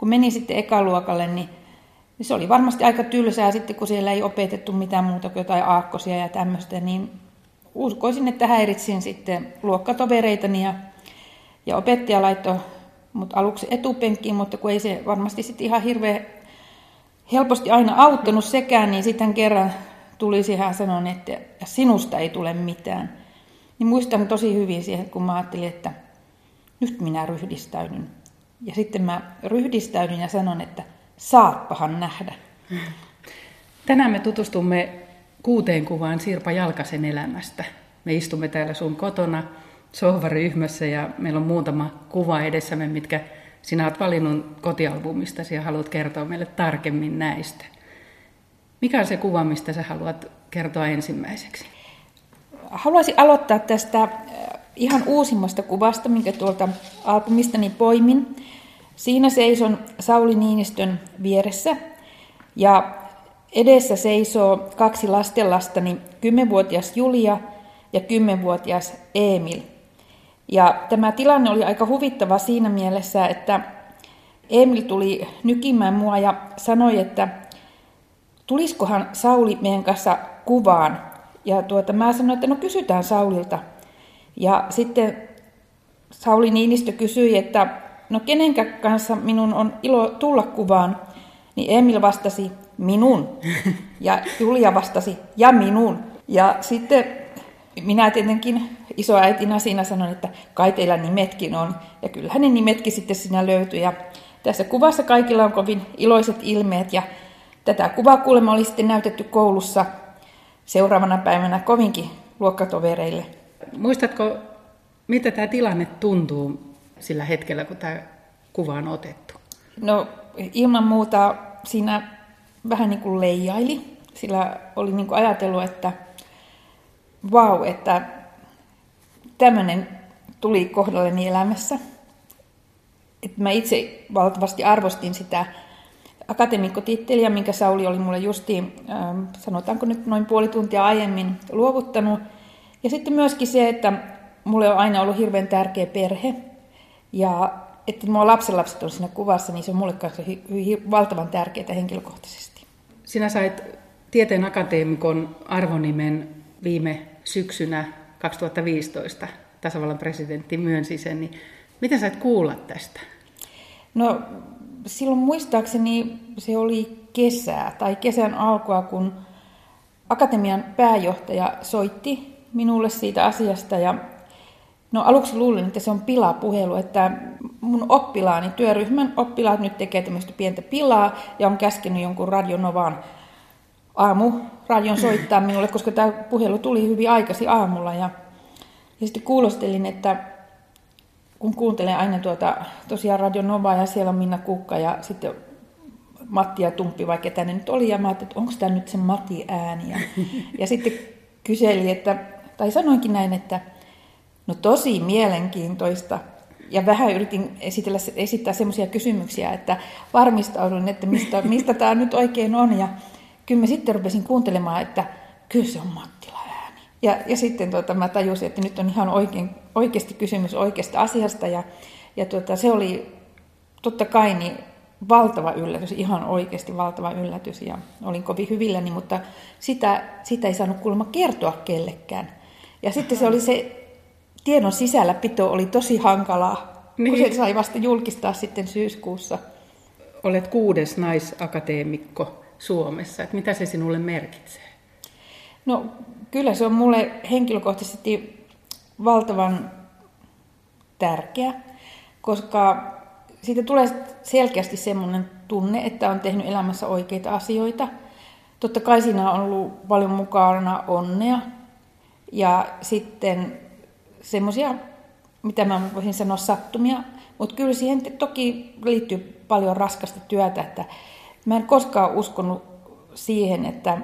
kun menin sitten ekaluokalle, niin se oli varmasti aika tylsää sitten, kun siellä ei opetettu mitään muuta kuin jotain aakkosia ja tämmöistä, niin uskoisin, että häiritsin sitten luokkatovereitani ja, ja opettaja laittoi mut aluksi etupenkkiin, mutta kun ei se varmasti sitten ihan hirveän helposti aina auttanut sekään, niin sitten kerran tuli siihen sanon, että sinusta ei tule mitään. Niin muistan tosi hyvin siihen, kun mä ajattelin, että nyt minä ryhdistäydyn. Ja sitten mä ryhdistäydyn ja sanon, että saatpahan nähdä. Tänään me tutustumme kuuteen kuvaan Sirpa Jalkasen elämästä. Me istumme täällä sun kotona sohvaryhmässä ja meillä on muutama kuva edessämme, mitkä sinä olet valinnut kotialbumista ja haluat kertoa meille tarkemmin näistä. Mikä on se kuva, mistä sä haluat kertoa ensimmäiseksi? Haluaisin aloittaa tästä ihan uusimmasta kuvasta, minkä tuolta albumistani poimin. Siinä seison Sauli Niinistön vieressä ja edessä seisoo kaksi lastenlastani, 10-vuotias Julia ja 10-vuotias Emil. Ja tämä tilanne oli aika huvittava siinä mielessä, että Emil tuli nykimään mua ja sanoi, että tuliskohan Sauli meidän kanssa kuvaan. Ja tuota, mä sanoin, että no kysytään Saulilta. Ja sitten Sauli Niinistö kysyi, että no kenenkä kanssa minun on ilo tulla kuvaan. Niin Emil vastasi, minun. Ja Julia vastasi, ja minun. Ja sitten minä tietenkin isoäitinä siinä sanoin, että kai teillä nimetkin on. Ja kyllähän ne nimetkin sitten siinä löytyi. Ja tässä kuvassa kaikilla on kovin iloiset ilmeet. Ja tätä kuvaa kuulemma oli sitten näytetty koulussa seuraavana päivänä kovinkin luokkatovereille. Muistatko, mitä tämä tilanne tuntuu sillä hetkellä, kun tämä kuva on otettu? No ilman muuta siinä vähän niin kuin leijaili, sillä oli niin kuin ajatellut, että vau, wow, että tämmöinen tuli kohdalleni elämässä. Että mä itse valtavasti arvostin sitä akatemikkotitteliä, minkä Sauli oli mulle justiin, ähm, sanotaanko nyt noin puoli tuntia aiemmin luovuttanut. Ja sitten myöskin se, että mulle on aina ollut hirveän tärkeä perhe. Ja että mua lapsenlapset on siinä kuvassa, niin se on mulle kanssa valtavan tärkeää henkilökohtaisesti. Sinä sait Tieteen akateemikon arvonimen viime syksynä 2015. Tasavallan presidentti myönsi sen, niin miten sait kuulla tästä? No silloin muistaakseni se oli kesää tai kesän alkua, kun akatemian pääjohtaja soitti minulle siitä asiasta ja No aluksi luulin, että se on pilapuhelu, että mun oppilaani, työryhmän oppilaat nyt tekee tämmöistä pientä pilaa ja on käskenyt jonkun radionovaan aamu radion soittaa minulle, koska tämä puhelu tuli hyvin aikaisin aamulla ja, ja sitten kuulostelin, että kun kuuntelen aina tuota, tosiaan Radio Novaa ja siellä on Minna Kukka ja sitten Matti ja Tumppi, vai ketä ne nyt oli, ja mä ajattelin, että onko tämä nyt se Matti ääni. Ja, ja sitten kyseli, että, tai sanoinkin näin, että no tosi mielenkiintoista. Ja vähän yritin esitellä, esittää semmoisia kysymyksiä, että varmistaudun, että mistä, mistä tämä nyt oikein on. Ja kyllä mä sitten rupesin kuuntelemaan, että kyllä se on Mattila ääni. Ja, ja sitten tuota, mä tajusin, että nyt on ihan oikein, oikeasti kysymys oikeasta asiasta. Ja, ja tuota, se oli totta kai niin valtava yllätys, ihan oikeasti valtava yllätys. Ja olin kovin hyvilläni, mutta sitä, sitä ei saanut kuulemma kertoa kellekään. Ja sitten se oli se tiedon sisällä pito oli tosi hankalaa, niin. kun se sai vasta julkistaa sitten syyskuussa. Olet kuudes naisakateemikko Suomessa. Että mitä se sinulle merkitsee? No kyllä se on mulle henkilökohtaisesti valtavan tärkeä, koska siitä tulee selkeästi semmoinen tunne, että on tehnyt elämässä oikeita asioita. Totta kai siinä on ollut paljon mukana onnea ja sitten semmoisia, mitä mä voisin sanoa, sattumia. Mutta kyllä siihen toki liittyy paljon raskasta työtä, että mä en koskaan uskonut siihen, että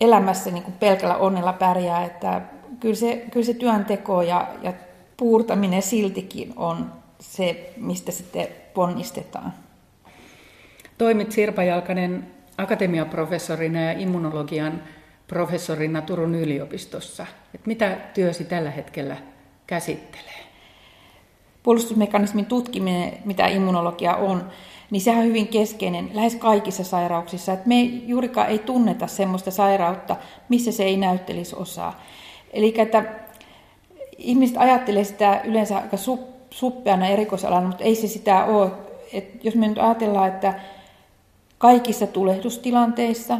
elämässä niin kuin pelkällä onnella pärjää, että kyllä se, kyllä se työnteko ja, ja puurtaminen siltikin on se, mistä sitten ponnistetaan. Toimit Sirpa Jalkanen akatemiaprofessorina ja immunologian professorina Turun yliopistossa. Et mitä työsi tällä hetkellä käsittelee? puolustusmekanismin tutkiminen, mitä immunologia on, niin sehän on hyvin keskeinen lähes kaikissa sairauksissa. Et me juurikaan ei tunneta sellaista sairautta, missä se ei näyttelisi osaa. Eli että ihmiset ajattelee sitä yleensä aika suppeana erikoisalana, mutta ei se sitä ole. Et jos me nyt ajatellaan, että kaikissa tulehdustilanteissa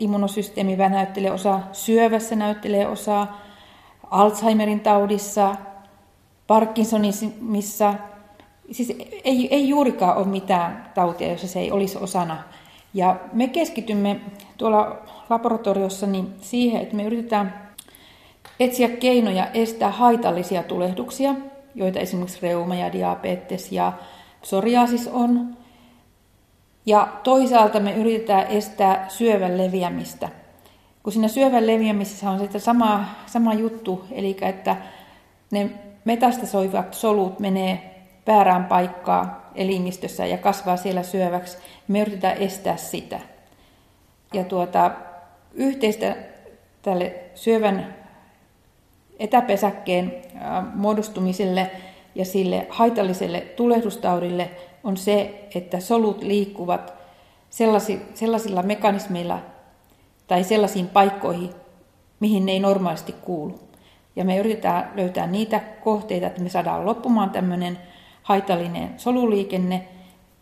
immunosysteemi näyttelee osaa, syövässä näyttelee osaa, Alzheimerin taudissa, Parkinsonismissa, siis ei, ei juurikaan ole mitään tautia, jossa se ei olisi osana. Ja me keskitymme tuolla laboratoriossa niin siihen, että me yritetään etsiä keinoja estää haitallisia tulehduksia, joita esimerkiksi reuma ja diabetes ja psoriasis on. Ja toisaalta me yritetään estää syövän leviämistä. Kun siinä syövän leviämisessä on sitten sama, sama juttu, eli että ne metastasoivat solut menee väärään paikkaan elimistössä ja kasvaa siellä syöväksi. Me yritetään estää sitä. Ja tuota, yhteistä tälle syövän etäpesäkkeen muodostumiselle ja sille haitalliselle tulehdustaudille on se, että solut liikkuvat sellaisilla mekanismeilla tai sellaisiin paikkoihin, mihin ne ei normaalisti kuulu. Ja me yritetään löytää niitä kohteita, että me saadaan loppumaan tämmöinen haitallinen soluliikenne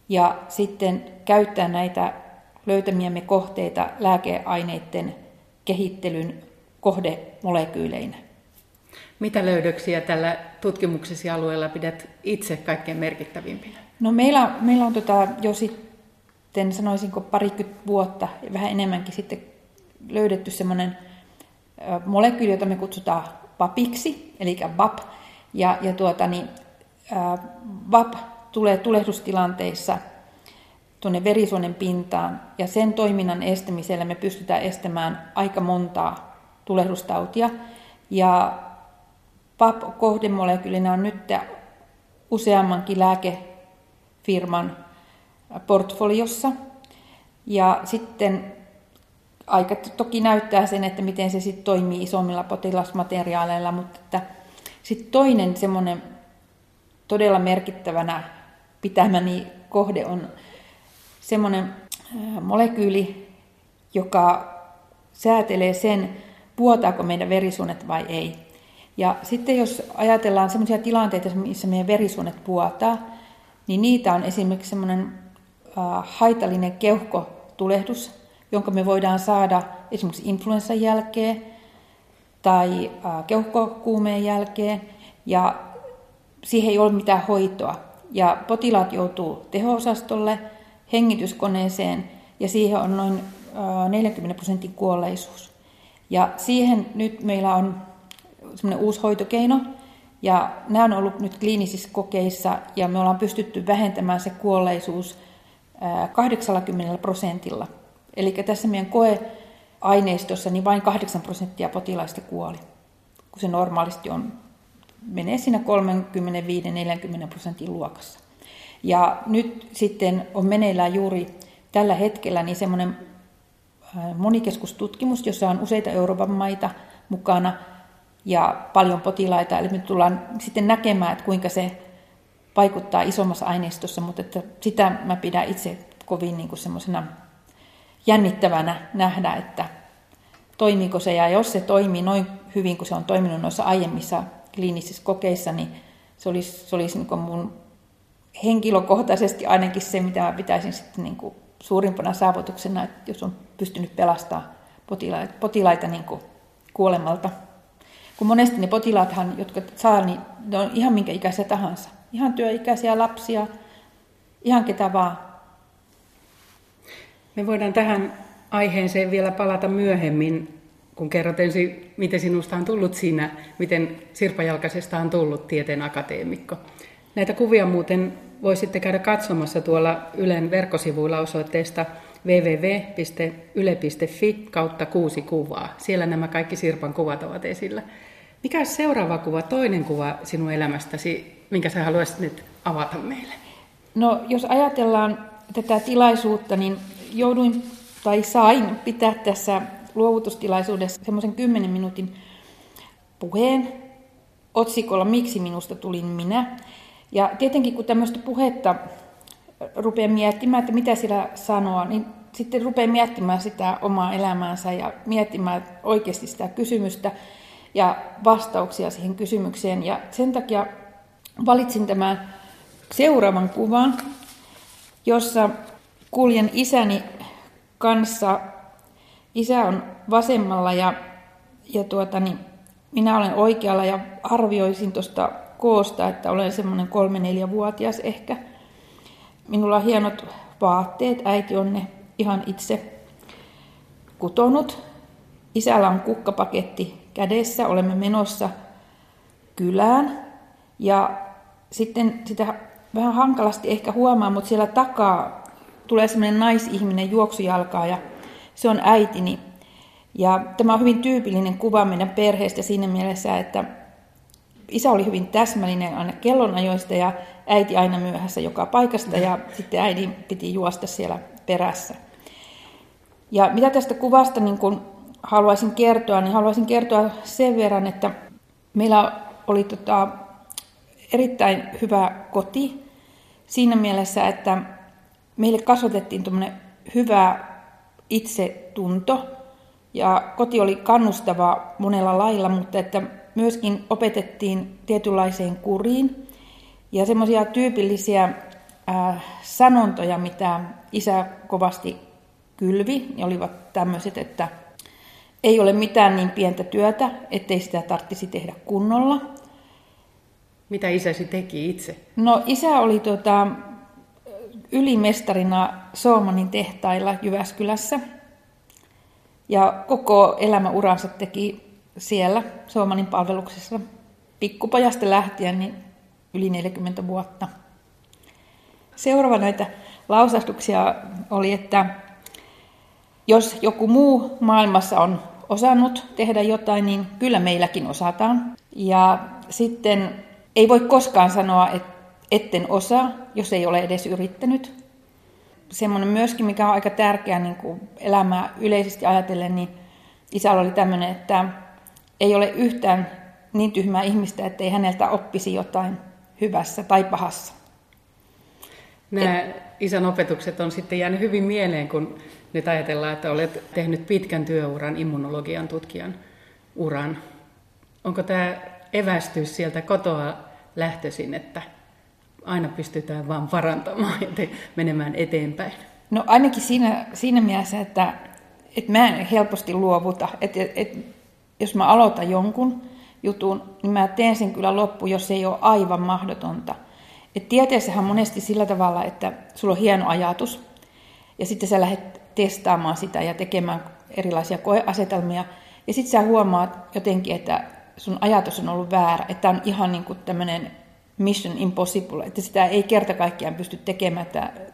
ja sitten käyttää näitä löytämiämme kohteita lääkeaineiden kehittelyn kohdemolekyyleinä. Mitä löydöksiä tällä tutkimuksesi alueella pidät itse kaikkein merkittävimpinä? No meillä, meillä on tota jo sitten, sanoisinko parikymmentä vuotta vähän enemmänkin sitten löydetty semmoinen molekyyli, jota me kutsutaan VAPiksi, eli VAP. Ja, ja tuota, niin, ää, VAP tulee tulehdustilanteissa tuonne verisuonen pintaan, ja sen toiminnan estämisellä me pystytään estämään aika montaa tulehdustautia. Ja PAP-kohdemolekyylinä on nyt useammankin lääkefirman portfoliossa. Ja sitten aika toki näyttää sen, että miten se sitten toimii isommilla potilasmateriaaleilla, mutta että sitten toinen semmoinen todella merkittävänä pitämäni kohde on semmoinen molekyyli, joka säätelee sen, vuotaako meidän verisuonet vai ei. Ja sitten jos ajatellaan sellaisia tilanteita, missä meidän verisuonet vuotaa, niin niitä on esimerkiksi semmoinen haitallinen keuhkotulehdus, jonka me voidaan saada esimerkiksi influenssan jälkeen tai keuhkokuumeen jälkeen, ja siihen ei ole mitään hoitoa. Ja potilaat joutuu teho-osastolle, hengityskoneeseen, ja siihen on noin 40 prosentin kuolleisuus. Ja siihen nyt meillä on semmoinen uusi hoitokeino, ja nämä on ollut nyt kliinisissä kokeissa, ja me ollaan pystytty vähentämään se kuolleisuus 80 prosentilla. Eli tässä meidän koeaineistossa niin vain 8 prosenttia potilaista kuoli, kun se normaalisti on, menee siinä 35-40 prosentin luokassa. Ja nyt sitten on meneillään juuri tällä hetkellä niin semmoinen monikeskustutkimus, jossa on useita Euroopan maita mukana ja paljon potilaita. Eli me tullaan sitten näkemään, että kuinka se vaikuttaa isommassa aineistossa, mutta että sitä mä pidän itse kovin niin semmoisena jännittävänä nähdä, että toimiiko se ja jos se toimii noin hyvin kuin se on toiminut noissa aiemmissa kliinisissä kokeissa, niin se olisi, se olisi niin mun henkilökohtaisesti ainakin se, mitä mä pitäisin sitten niin kuin suurimpana saavutuksena, että jos on pystynyt pelastamaan potilaita, potilaita niin kuin kuolemalta. Kun monesti ne potilaathan, jotka saa, niin ne on ihan minkä ikäisiä tahansa. Ihan työikäisiä lapsia, ihan ketä vaan. Me voidaan tähän aiheeseen vielä palata myöhemmin, kun kerrot ensin, miten sinusta on tullut siinä, miten Sirpa Jalkasesta on tullut tieteen akateemikko. Näitä kuvia muuten voisitte käydä katsomassa tuolla Ylen verkkosivuilla osoitteesta www.yle.fi kautta kuusi kuvaa. Siellä nämä kaikki Sirpan kuvat ovat esillä. Mikä on seuraava kuva, toinen kuva sinun elämästäsi, minkä sä haluaisit nyt avata meille? No, jos ajatellaan tätä tilaisuutta, niin jouduin tai sain pitää tässä luovutustilaisuudessa semmoisen 10 minuutin puheen otsikolla Miksi minusta tulin minä. Ja tietenkin kun tämmöistä puhetta rupeaa miettimään, että mitä sillä sanoa, niin sitten rupeaa miettimään sitä omaa elämäänsä ja miettimään oikeasti sitä kysymystä ja vastauksia siihen kysymykseen. Ja sen takia valitsin tämän seuraavan kuvan, jossa kuljen isäni kanssa. Isä on vasemmalla ja, ja tuota, niin minä olen oikealla ja arvioisin tuosta koosta, että olen semmoinen kolme-neljä-vuotias ehkä. Minulla on hienot vaatteet, äiti on ne ihan itse kutonut. Isällä on kukkapaketti kädessä, olemme menossa kylään. Ja sitten sitä vähän hankalasti ehkä huomaa, mutta siellä takaa tulee semmoinen naisihminen juoksujalkaa ja se on äitini. Ja tämä on hyvin tyypillinen kuva meidän perheestä siinä mielessä, että isä oli hyvin täsmällinen aina kellonajoista ja äiti aina myöhässä joka paikasta ja sitten äidin piti juosta siellä perässä. Ja mitä tästä kuvasta niin kun haluaisin kertoa, niin haluaisin kertoa sen verran, että meillä oli tota, erittäin hyvä koti siinä mielessä, että meille kasvatettiin hyvä itsetunto ja koti oli kannustava monella lailla, mutta että myöskin opetettiin tietynlaiseen kuriin ja semmoisia tyypillisiä äh, sanontoja, mitä isä kovasti kylvi, olivat tämmöiset, että ei ole mitään niin pientä työtä, ettei sitä tarvitsisi tehdä kunnolla. Mitä isäsi teki itse? No isä oli tota, ylimestarina Solmanin tehtailla Jyväskylässä. Ja koko elämäuransa teki siellä Solmanin palveluksessa pikkupajasta lähtien niin yli 40 vuotta. Seuraava näitä lausahduksia oli, että jos joku muu maailmassa on osannut tehdä jotain, niin kyllä meilläkin osataan. Ja sitten ei voi koskaan sanoa, että etten osaa, jos ei ole edes yrittänyt. Semmoinen myöskin, mikä on aika tärkeä niin kuin elämää yleisesti ajatellen, niin isällä oli tämmöinen, että ei ole yhtään niin tyhmää ihmistä, ettei häneltä oppisi jotain hyvässä tai pahassa. Nämä Et... isän opetukset on sitten jäänyt hyvin mieleen, kun nyt ajatellaan, että olet tehnyt pitkän työuran immunologian tutkijan uran. Onko tämä evästys sieltä kotoa lähtöisin, että aina pystytään vaan parantamaan ja menemään eteenpäin? No ainakin siinä, siinä mielessä, että, että mä en helposti luovuta. Että, että jos mä aloitan jonkun jutun, niin mä teen sen kyllä loppu, jos se ei ole aivan mahdotonta. Et tieteessähän monesti sillä tavalla, että sulla on hieno ajatus, ja sitten sä lähdet testaamaan sitä ja tekemään erilaisia koeasetelmia, ja sitten sä huomaat jotenkin, että sun ajatus on ollut väärä, että on ihan niin kuin tämmöinen mission impossible, että sitä ei kerta kaikkiaan pysty tekemään,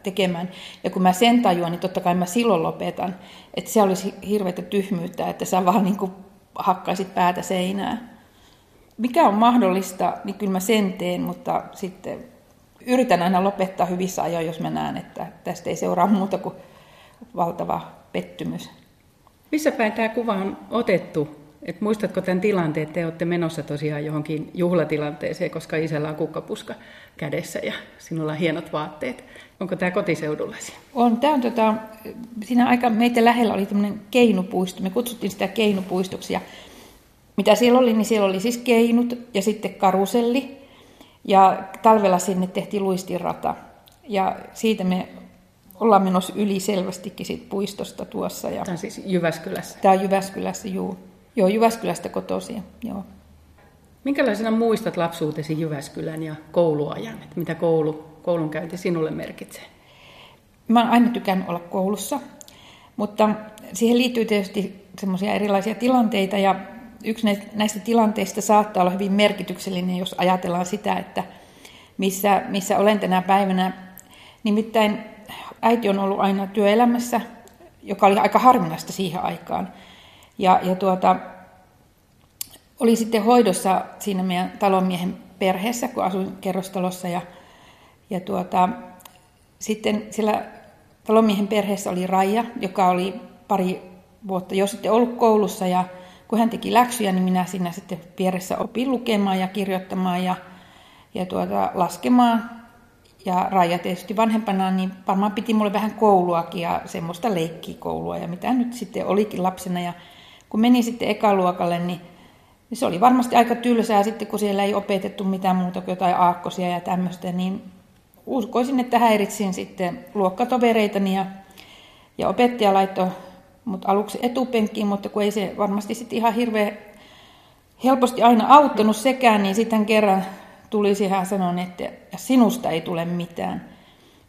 tekemään. Ja kun mä sen tajuan, niin totta kai mä silloin lopetan. Että se olisi hirveätä tyhmyyttä, että sä vaan niin kuin hakkaisit päätä seinään. Mikä on mahdollista, niin kyllä mä sen teen, mutta sitten yritän aina lopettaa hyvissä ajoin, jos mä näen, että tästä ei seuraa muuta kuin valtava pettymys. Missä päin tämä kuva on otettu? Et muistatko tämän tilanteen, että te olette menossa tosiaan johonkin juhlatilanteeseen, koska isällä on kukkapuska kädessä ja sinulla on hienot vaatteet. Onko tämä kotiseudullasi? On. Tämä on tota, siinä aika meitä lähellä oli tämmöinen keinupuisto. Me kutsuttiin sitä keinupuistoksi. Ja mitä siellä oli, niin siellä oli siis keinut ja sitten karuselli. Ja talvella sinne tehtiin luistinrata. Ja siitä me ollaan menossa yli selvästikin siitä puistosta tuossa. Ja Tämä on siis Jyväskylässä? Tämä on Jyväskylässä, juu. Joo, Jyväskylästä kotoisin, joo. Minkälaisena muistat lapsuutesi Jyväskylän ja kouluajan? Että mitä koulu, koulunkäynti sinulle merkitsee? Mä oon aina tykännyt olla koulussa, mutta siihen liittyy tietysti semmoisia erilaisia tilanteita ja yksi näistä tilanteista saattaa olla hyvin merkityksellinen, jos ajatellaan sitä, että missä, missä olen tänä päivänä. Nimittäin äiti on ollut aina työelämässä, joka oli aika harvinaista siihen aikaan. Ja, ja tuota, oli sitten hoidossa siinä meidän talonmiehen perheessä, kun asuin kerrostalossa. Ja, ja tuota, sitten siellä talonmiehen perheessä oli Raija, joka oli pari vuotta jo sitten ollut koulussa. Ja kun hän teki läksyjä, niin minä siinä sitten vieressä opin lukemaan ja kirjoittamaan. Ja, ja tuota, laskemaan. Ja Raija tietysti vanhempana, niin varmaan piti mulle vähän kouluakin ja semmoista leikkikoulua ja mitä nyt sitten olikin lapsena. Ja kun meni sitten ekaluokalle, niin se oli varmasti aika tylsää sitten, kun siellä ei opetettu mitään muuta kuin jotain aakkosia ja tämmöistä, niin uskoisin, että häiritsin sitten luokkatovereitani ja, ja opettaja laittoi mut aluksi etupenkkiin, mutta kun ei se varmasti sitten ihan hirveän helposti aina auttanut sekään, niin sitten kerran tuli siihen sanon, että sinusta ei tule mitään.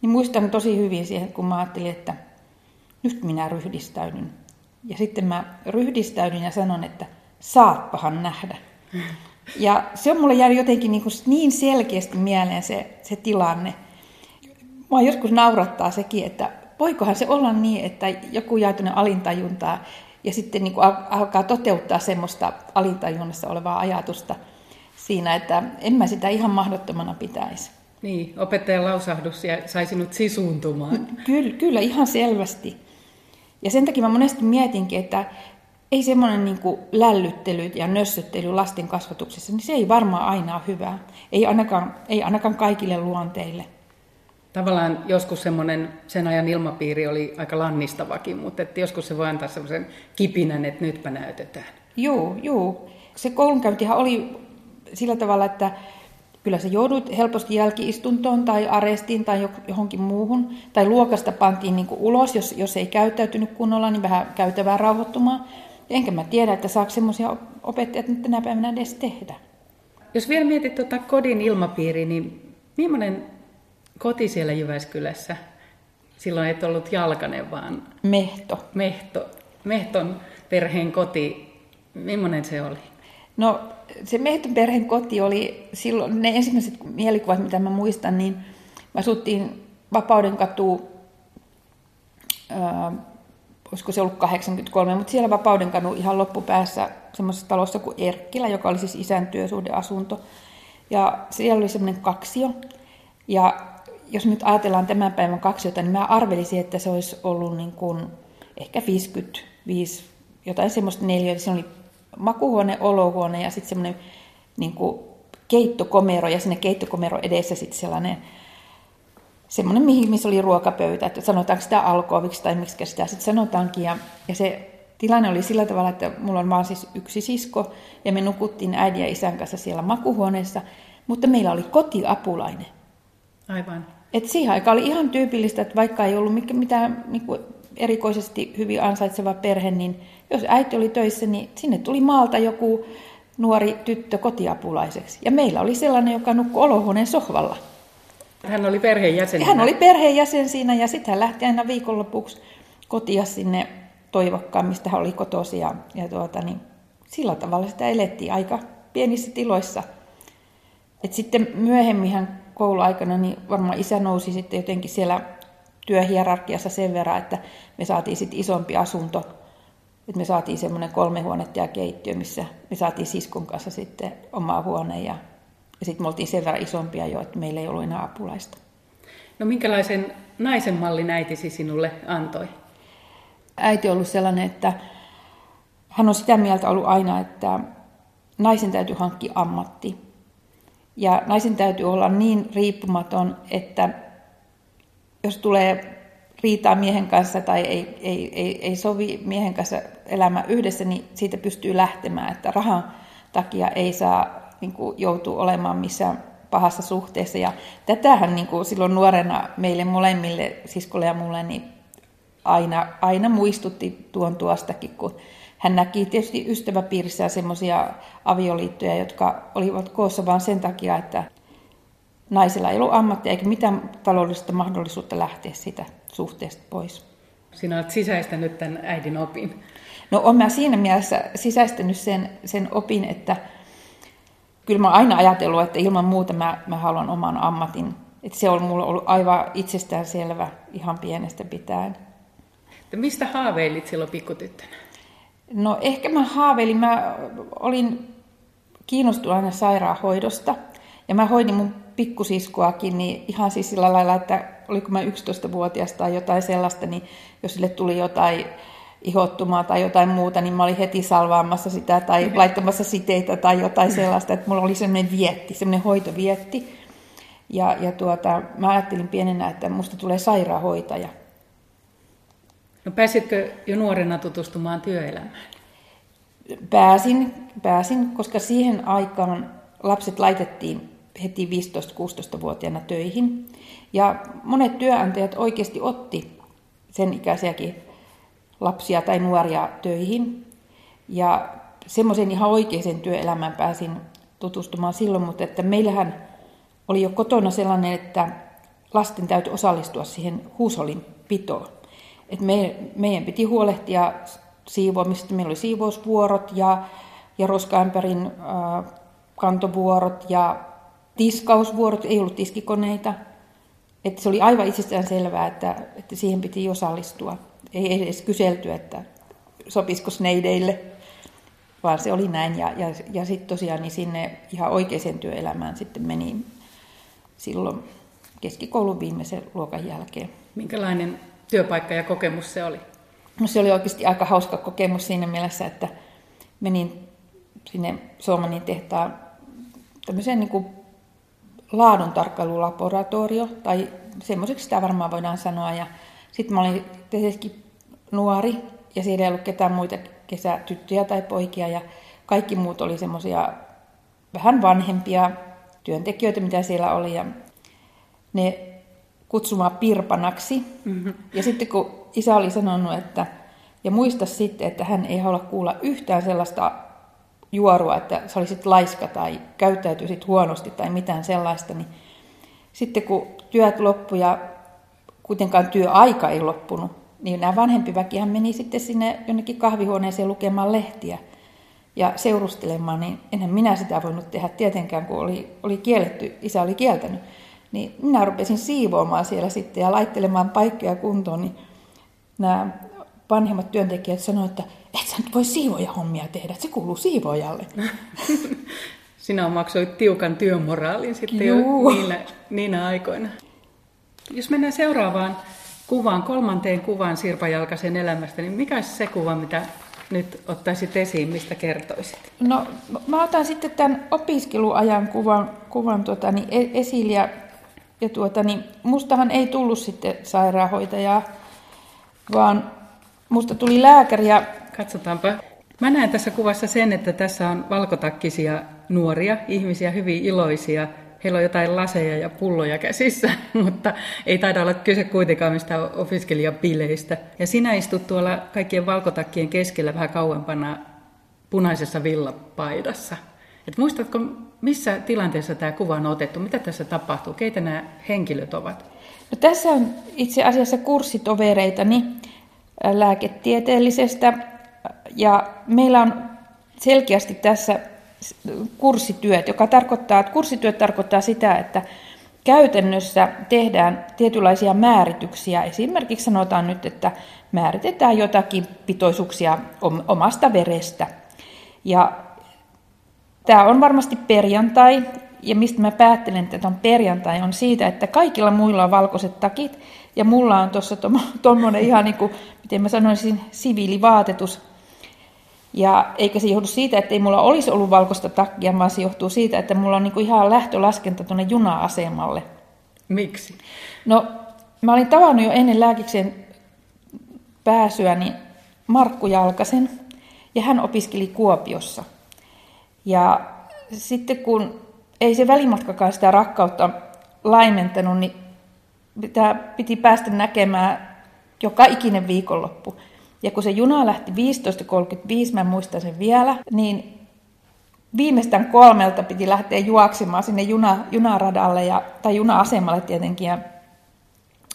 Niin muistan tosi hyvin siihen, kun mä ajattelin, että nyt minä ryhdistäydyn. Ja sitten mä ryhdistäydyn ja sanon, että saatpahan nähdä. Ja se on mulle jäänyt jotenkin niin, kuin niin selkeästi mieleen se, se tilanne. Mua joskus naurattaa sekin, että voikohan se olla niin, että joku jää tuonne alintajuntaan ja sitten niin kuin alkaa toteuttaa semmoista alintajunnassa olevaa ajatusta siinä, että en mä sitä ihan mahdottomana pitäisi. Niin, opettajan lausahdus ja sai sinut sisuuntumaan. Kyllä, kyllä, ihan selvästi. Ja sen takia mä monesti mietinkin, että ei semmoinen niin lällyttely ja nössöttely lasten kasvatuksessa, niin se ei varmaan aina ole hyvää. Ei ainakaan, ei ainakaan kaikille luonteille. Tavallaan joskus semmoinen, sen ajan ilmapiiri oli aika lannistavakin, mutta että joskus se voi antaa semmoisen kipinän, että nytpä näytetään. Joo, joo. Se koulunkäyntihän oli sillä tavalla, että kyllä se joudut helposti jälkiistuntoon tai arestiin tai johonkin muuhun. Tai luokasta pantiin niin ulos, jos, jos ei käyttäytynyt kunnolla, niin vähän käytävää rauhoittumaan. Enkä mä tiedä, että saako semmoisia opettajat nyt tänä päivänä edes tehdä. Jos vielä mietit tuota kodin ilmapiiriä, niin millainen koti siellä Jyväskylässä? Silloin et ollut Jalkanen, vaan... Mehto. Mehto. Mehton perheen koti. Millainen se oli? No se Mehton perheen koti oli silloin, ne ensimmäiset mielikuvat, mitä mä muistan, niin mä asuttiin Vapauden katu, ää, olisiko se ollut 83, mutta siellä Vapauden kanu ihan loppupäässä semmoisessa talossa kuin Erkkilä, joka oli siis isän työsuhdeasunto. Ja siellä oli semmoinen kaksio. Ja jos nyt ajatellaan tämän päivän kaksiota, niin mä arvelisin, että se olisi ollut niin kuin ehkä 55, jotain semmoista neljä. Se oli makuhuone, olohuone ja sitten semmoinen niin kuin keittokomero ja sinne keittokomero edessä sitten sellainen semmoinen, missä oli ruokapöytä, että sanotaanko sitä alkooviksi tai miksi sitä sitten sanotaankin. Ja, ja se tilanne oli sillä tavalla, että mulla on vaan siis yksi sisko ja me nukuttiin äidin ja isän kanssa siellä makuhuoneessa, mutta meillä oli kotiapulainen. Aivan. Et siihen aikaan oli ihan tyypillistä, että vaikka ei ollut mitään niin kuin erikoisesti hyvin ansaitseva perhe, niin jos äiti oli töissä, niin sinne tuli maalta joku nuori tyttö kotiapulaiseksi. Ja meillä oli sellainen, joka nukkui olohuoneen sohvalla. Hän oli perheenjäsen. Hän oli perheenjäsen siinä ja sitten hän lähti aina viikonlopuksi kotia sinne toivokkaan, mistä hän oli kotosi. Ja, ja tuota, niin sillä tavalla sitä elettiin aika pienissä tiloissa. Et sitten myöhemmin kouluaikana niin varmaan isä nousi sitten jotenkin siellä työhierarkiassa sen verran, että me saatiin sitten isompi asunto. Että me saatiin semmoinen kolme huonetta ja keittiö, missä me saatiin siskon kanssa sitten oma huone ja, ja sitten me oltiin sen verran isompia jo, että meillä ei ollut enää apulaista. No minkälaisen naisen mallin äitisi sinulle antoi? Äiti on ollut sellainen, että hän on sitä mieltä ollut aina, että naisen täytyy hankkia ammatti. Ja naisen täytyy olla niin riippumaton, että jos tulee riitaa miehen kanssa tai ei, ei, ei, ei sovi miehen kanssa elämä yhdessä, niin siitä pystyy lähtemään, että rahan takia ei saa niin kuin, joutua olemaan missään pahassa suhteessa. Ja tätähän niin kuin, silloin nuorena meille molemmille, siskolle ja mulle, niin aina, aina muistutti tuon tuostakin, kun hän näki tietysti ystäväpiirissä semmoisia avioliittoja, jotka olivat koossa vain sen takia, että naisella ei ollut ammattia eikä mitään taloudellista mahdollisuutta lähteä sitä suhteesta pois. Sinä olet sisäistänyt tämän äidin opin. No olen mä siinä mielessä sisäistänyt sen, sen opin, että kyllä mä aina ajatellut, että ilman muuta mä, mä haluan oman ammatin. Että se on mulla ollut aivan itsestään selvä ihan pienestä pitäen. Mistä haaveilit silloin pikkutyttönä? No ehkä mä haaveilin, mä olin kiinnostunut aina sairaanhoidosta. Ja mä hoidin mun pikkusiskoakin niin ihan siis sillä lailla, että oliko mä 11-vuotias tai jotain sellaista, niin jos sille tuli jotain ihottumaa tai jotain muuta, niin mä olin heti salvaamassa sitä tai laittamassa siteitä tai jotain sellaista, että mulla oli semmoinen vietti, semmoinen hoitovietti. Ja, ja tuota, mä ajattelin pienenä, että musta tulee sairaanhoitaja. No pääsitkö jo nuorena tutustumaan työelämään? Pääsin, pääsin, koska siihen aikaan lapset laitettiin heti 15-16-vuotiaana töihin. Ja monet työnantajat oikeasti otti sen ikäisiäkin lapsia tai nuoria töihin. Ja semmoisen ihan oikeisen työelämään pääsin tutustumaan silloin, mutta että meillähän oli jo kotona sellainen, että lasten täytyy osallistua siihen huusolin pitoon. Et me, meidän piti huolehtia siivoamista. Meillä oli siivousvuorot ja, ja roskaämpärin äh, kantovuorot ja tiskausvuorot. Ei ollut tiskikoneita. Et se oli aivan itsestään selvää, että, että siihen piti osallistua. Ei edes kyselty, että sopisiko sneideille, vaan se oli näin. Ja, ja, ja sitten tosiaan niin sinne ihan oikeaan työelämään sitten meni silloin keskikoulun viimeisen luokan jälkeen. Minkälainen työpaikka ja kokemus se oli? No se oli oikeasti aika hauska kokemus siinä mielessä, että menin sinne Suomanin tehtaan tämmöiseen niin kuin laadun tarkkailulaboratorio, tai semmoiseksi sitä varmaan voidaan sanoa. Ja sitten mä olin tietysti nuori, ja siellä ei ollut ketään muita kesätyttöjä tai poikia, ja kaikki muut oli semmoisia vähän vanhempia työntekijöitä, mitä siellä oli, ja ne kutsumaan pirpanaksi. Mm-hmm. Ja sitten kun isä oli sanonut, että ja muista sitten, että hän ei halua kuulla yhtään sellaista juorua, että sä olisit laiska tai käyttäytyisit huonosti tai mitään sellaista, niin sitten kun työt loppu ja kuitenkaan työaika ei loppunut, niin nämä vanhempi väkihän meni sitten sinne jonnekin kahvihuoneeseen lukemaan lehtiä ja seurustelemaan, niin enhän minä sitä voinut tehdä tietenkään, kun oli, oli kielletty, isä oli kieltänyt. Niin minä rupesin siivoamaan siellä sitten ja laittelemaan paikkoja kuntoon, niin nämä vanhemmat työntekijät sanoivat, että et sä nyt voi siivoja hommia tehdä, se kuuluu siivojalle. Sinä maksoit tiukan työmoraalin sitten Juu. jo niinä, niinä aikoina. Jos mennään seuraavaan kuvaan, kolmanteen kuvaan Sirpa Jalkasen elämästä, niin mikä olisi se kuva, mitä nyt ottaisit esiin, mistä kertoisit? No mä otan sitten tämän opiskeluajan kuvan, kuvan tuota, niin e- esille ja, ja tuota, niin mustahan ei tullut sitten sairaanhoitajaa, vaan musta tuli lääkäri ja... Katsotaanpa. Mä näen tässä kuvassa sen, että tässä on valkotakkisia nuoria ihmisiä, hyvin iloisia. Heillä on jotain laseja ja pulloja käsissä, mutta ei taida olla kyse kuitenkaan mistä opiskelijapileistä. Ja sinä istut tuolla kaikkien valkotakkien keskellä vähän kauempana punaisessa villapaidassa. Et muistatko, missä tilanteessa tämä kuva on otettu? Mitä tässä tapahtuu? Keitä nämä henkilöt ovat? No, tässä on itse asiassa kurssitovereitani lääketieteellisestä. Ja meillä on selkeästi tässä kurssityöt, joka tarkoittaa, että kurssityöt tarkoittaa sitä, että käytännössä tehdään tietynlaisia määrityksiä. Esimerkiksi sanotaan nyt, että määritetään jotakin pitoisuuksia omasta verestä. Ja tämä on varmasti perjantai, ja mistä mä päättelen, että on perjantai, on siitä, että kaikilla muilla on valkoiset takit, ja mulla on tuossa tuommoinen ihan niin kuin, miten mä sanoisin, siviilivaatetus. Ja eikä se johdu siitä, että ei mulla olisi ollut valkoista takkia, vaan se johtuu siitä, että mulla on niin kuin ihan lähtölaskenta tuonne juna-asemalle. Miksi? No, mä olin tavannut jo ennen lääkiksen pääsyäni Markku Jalkasen, ja hän opiskeli Kuopiossa. Ja sitten kun ei se välimatkakaan sitä rakkautta laimentanut, niin mitä piti päästä näkemään joka ikinen viikonloppu. Ja kun se juna lähti 15.35, mä muistan sen vielä, niin viimeistään kolmelta piti lähteä juoksemaan sinne juna, junaradalle ja, tai juna-asemalle tietenkin. Ja,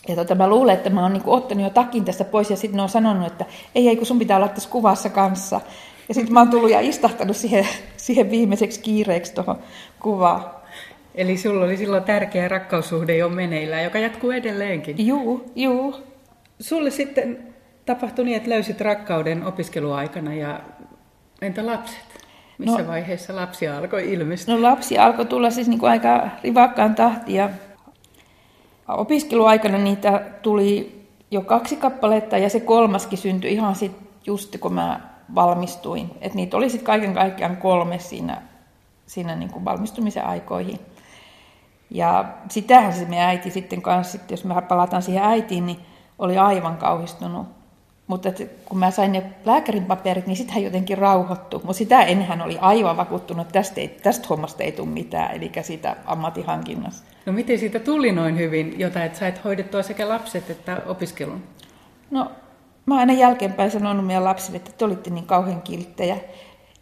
ja tota, mä luulen, että mä oon niinku ottanut jo takin tästä pois ja sitten ne on sanonut, että ei, ei kun sun pitää olla tässä kuvassa kanssa. Ja sitten mä oon tullut ja istahtanut siihen, siihen viimeiseksi kiireeksi tuohon kuvaan. Eli sulla oli silloin tärkeä rakkaussuhde jo meneillään, joka jatkuu edelleenkin. Juu, juu. Sulle sitten tapahtui niin, että löysit rakkauden opiskeluaikana ja entä lapset? Missä no, vaiheessa lapsia alkoi ilmestyä? No lapsi alkoi tulla siis niin kuin aika rivakkaan tahtia. Opiskeluaikana niitä tuli jo kaksi kappaletta ja se kolmaskin syntyi ihan sitten just kun mä valmistuin. Et niitä oli sitten kaiken kaikkiaan kolme siinä, siinä niin kuin valmistumisen aikoihin. Ja sitähän se meidän äiti sitten kanssa, jos me palataan siihen äitiin, niin oli aivan kauhistunut. Mutta kun mä sain ne lääkärin paperit, niin hän jotenkin rauhoittui. Mutta sitä ennen hän oli aivan vakuuttunut, että tästä, ei, tästä hommasta ei tule mitään, eli siitä ammattihankinnasta. No miten siitä tuli noin hyvin jotain, että sait hoidettua sekä lapset että opiskelun? No mä oon aina jälkeenpäin sanonut meidän lapsille, että te olitte niin kauhean kilttejä.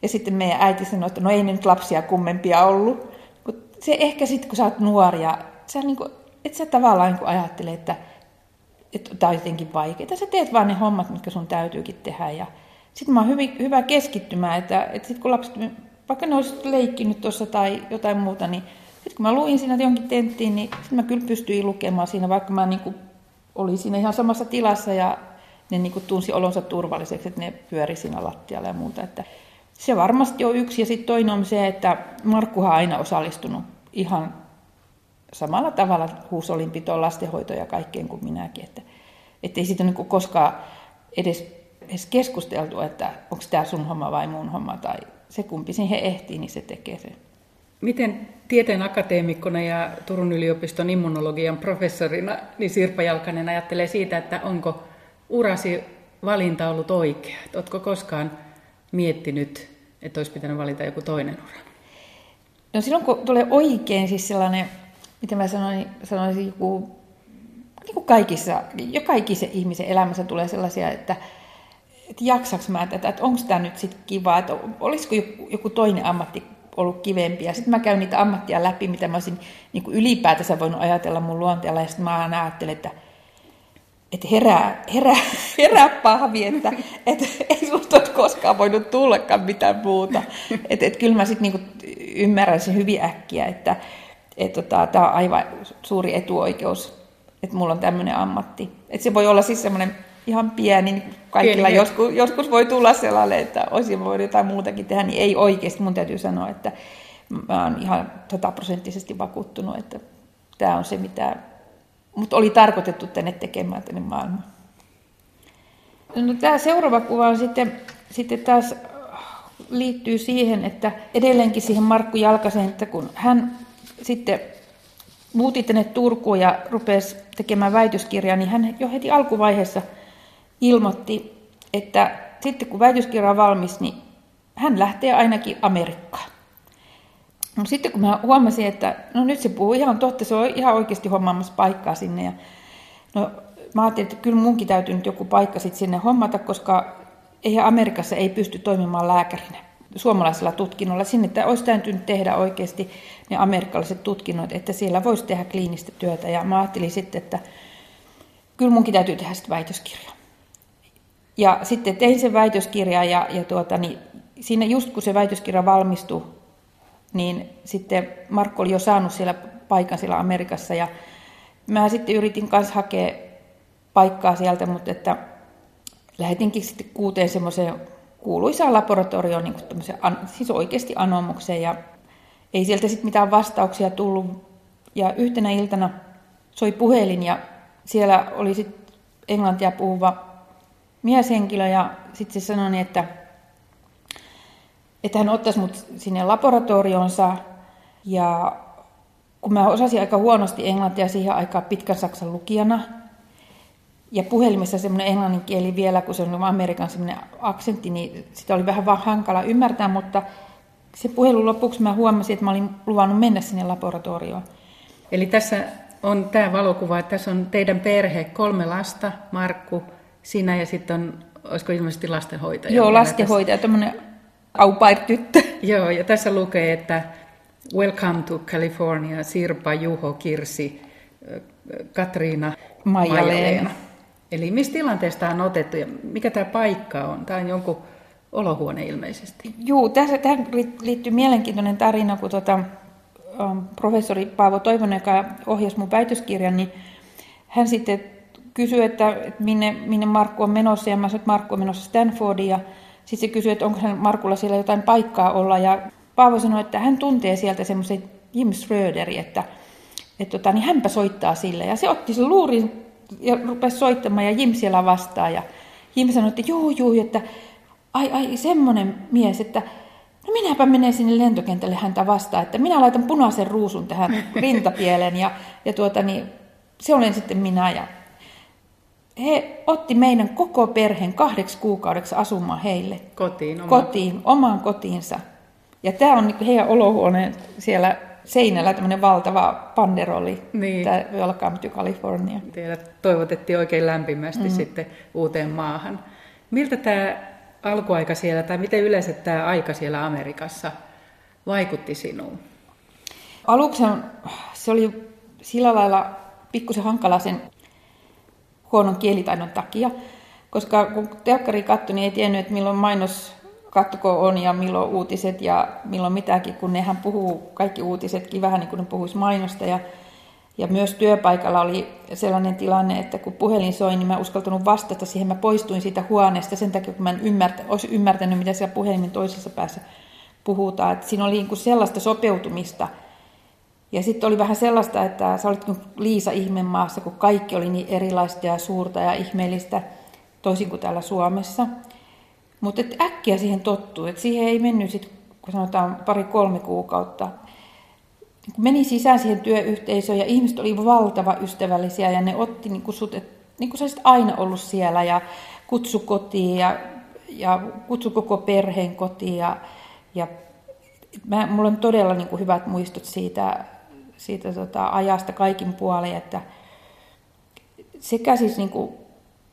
Ja sitten meidän äiti sanoi, että no ei nyt lapsia kummempia ollut. Mutta se ehkä sitten, kun sä oot nuoria, sä niin kuin, et sä tavallaan niin ajattele, että, tämä on jotenkin vaikeaa. Sä teet vaan ne hommat, mitkä sun täytyykin tehdä. Ja sitten mä oon hyvin, hyvä keskittymään, että, että sitten kun lapset, vaikka ne olisivat leikkinyt tuossa tai jotain muuta, niin sitten kun mä luin siinä jonkin tenttiin, niin sitten mä kyllä pystyin lukemaan siinä, vaikka mä niin kuin olin siinä ihan samassa tilassa ja ne niin kuin tunsi olonsa turvalliseksi, että ne pyöri siinä lattialla ja muuta. Että se varmasti on yksi. Ja sitten toinen on se, että Markkuhan on aina osallistunut ihan samalla tavalla huusolinpitoon, lastenhoitoon ja kaikkeen kuin minäkin. Että, että ei siitä niin kuin koskaan edes, edes keskusteltu, että onko tämä sun homma vai mun homma. Tai se kumpi siihen ehtii, niin se tekee sen. Miten tieteen akateemikkona ja Turun yliopiston immunologian professorina, niin Sirpa Jalkanen ajattelee siitä, että onko urasi valinta ollut oikea? Oletko koskaan miettinyt, että olisi pitänyt valita joku toinen ura? No silloin kun tulee oikein siis sellainen, miten mä sanoin, sanoisin joku, niin kuin kaikissa, joka ikisen ihmisen elämässä tulee sellaisia, että, että jaksaks mä tätä, että onko tämä nyt sitten kiva, että olisiko joku, joku toinen ammatti ollut kivempi. Ja sitten mä käyn niitä ammattia läpi, mitä mä olisin niin ylipäätänsä voinut ajatella mun luonteella. Ja sitten mä aina ajattelen, että, että herää, herää, herää pahvi, että, että ei susta ole koskaan voinut tullakaan mitään muuta. Että, että kyllä mä sitten niin ymmärrän sen hyvin äkkiä, että, että tota, tämä on aivan suuri etuoikeus, että mulla on tämmöinen ammatti. Että se voi olla siis semmoinen ihan pieni, niin kaikilla pieni. Joskus, joskus voi tulla sellainen, että olisin voinut jotain muutakin tehdä, niin ei oikeasti. Mun täytyy sanoa, että mä oon ihan sataprosenttisesti vakuuttunut, että tämä on se, mitä mut oli tarkoitettu tänne tekemään tänne maailmaan. No, tämä seuraava kuva on sitten, sitten taas liittyy siihen, että edelleenkin siihen Markku Jalkaseen, että kun hän sitten muutti tänne Turkuun ja rupesi tekemään väitöskirjaa, niin hän jo heti alkuvaiheessa – ilmoitti, että sitten kun väitöskirja on valmis, niin hän lähtee ainakin Amerikkaan. No sitten kun mä huomasin, että no nyt se puhuu ihan totta, se on ihan oikeasti hommaamassa paikkaa sinne. Ja no, mä ajattelin, että kyllä munkin täytyy nyt joku paikka sitten sinne hommata, koska eihän Amerikassa ei pysty toimimaan lääkärinä suomalaisella tutkinnolla. Sinne että olisi täytynyt tehdä oikeasti ne amerikkalaiset tutkinnot, että siellä voisi tehdä kliinistä työtä. Ja mä ajattelin sitten, että kyllä munkin täytyy tehdä sitten väitöskirja. Ja sitten tein sen väitöskirjan ja, ja tuota, niin siinä just kun se väitöskirja valmistui, niin sitten Markko oli jo saanut siellä paikan siellä Amerikassa ja mä sitten yritin kanssa hakea paikkaa sieltä, mutta että lähetinkin sitten kuuteen semmoiseen kuuluisaan laboratorioon, niin kuin siis oikeasti anomukseen ja ei sieltä sitten mitään vastauksia tullut. Ja yhtenä iltana soi puhelin ja siellä oli sitten englantia puhuva mieshenkilö ja sitten se sanoi, niin, että, että hän ottaisi mut sinne laboratorionsa ja kun mä osasin aika huonosti englantia siihen aikaan pitkän saksan lukijana, ja puhelimessa semmoinen englannin kieli vielä, kun se on Amerikan semmoinen aksentti, niin sitä oli vähän vaan hankala ymmärtää, mutta se puhelun lopuksi mä huomasin, että mä olin luvannut mennä sinne laboratorioon. Eli tässä on tämä valokuva, että tässä on teidän perhe, kolme lasta, Markku, sinä ja sitten on, olisiko ilmeisesti lastenhoitaja? Joo, lastenhoitaja, tämmöinen au tyttö Joo, ja tässä lukee, että Welcome to California, Sirpa, Juho, Kirsi, Katriina, Maija-Leena. Eli mistä tilanteesta on otettu ja mikä tämä paikka on? Tämä on jonkun olohuone ilmeisesti. Joo, tässä, tähän liittyy mielenkiintoinen tarina, kun tuota, professori Paavo Toivonen, joka ohjasi mun väitöskirjan, niin hän sitten kysyi, että, että minne, minne Markku on menossa, ja mä sanoin, että Markku on menossa Stanfordiin, ja sitten se kysyi, että onko hän Markulla siellä jotain paikkaa olla, ja Paavo sanoi, että hän tuntee sieltä semmoisen Jim Schröderi, että, että tota, niin hänpä soittaa sille, ja se otti sen luurin ja rupesi soittamaan, ja Jim siellä vastaa, ja Jim sanoi, että juu, juu, että ai, ai, semmoinen mies, että no minäpä menen sinne lentokentälle häntä vastaan, että minä laitan punaisen ruusun tähän rintapieleen. Ja, ja tuota, niin, se olen sitten minä. Ja he otti meidän koko perheen kahdeksi kuukaudeksi asumaan heille. Kotiin, oma... Kotiin, omaan kotiinsa. Ja tämä on niin heidän olohuoneen siellä seinällä tämmöinen valtava panderoli, niin. tämä Welcome to California. Teidät toivotettiin oikein lämpimästi mm. sitten uuteen maahan. Miltä tämä alkuaika siellä, tai miten yleensä tämä aika siellä Amerikassa vaikutti sinuun? Aluksi se oli sillä lailla pikkusen hankala sen huonon kielitaidon takia, koska kun telkkari katsoi, niin ei tiennyt, että milloin mainos katko on ja milloin uutiset ja milloin mitäkin, kun nehän puhuu kaikki uutisetkin vähän niin kuin ne puhuisi mainosta. Ja, ja myös työpaikalla oli sellainen tilanne, että kun puhelin soi, niin mä uskaltanut vastata siihen. Mä poistuin siitä huoneesta sen takia, kun mä en ymmärtä, olisi ymmärtänyt, mitä siellä puhelimen toisessa päässä puhutaan. Että siinä oli niin kuin sellaista sopeutumista. Ja sitten oli vähän sellaista, että sä olit kuin Liisa ihmemaassa, kun kaikki oli niin erilaista ja suurta ja ihmeellistä, toisin kuin täällä Suomessa. Mutta äkkiä siihen tottuu, että siihen ei mennyt sit, kun sanotaan pari-kolme kuukautta. Kun meni sisään siihen työyhteisöön ja ihmiset oli valtava ystävällisiä ja ne otti niin kuin sut, että niin kuin sä aina ollut siellä ja kutsu kotiin ja, ja kutsu koko perheen kotiin ja, ja mä, mulla on todella niin kuin hyvät muistot siitä, siitä tota, ajasta kaikin puolin, että sekä siis niin kuin,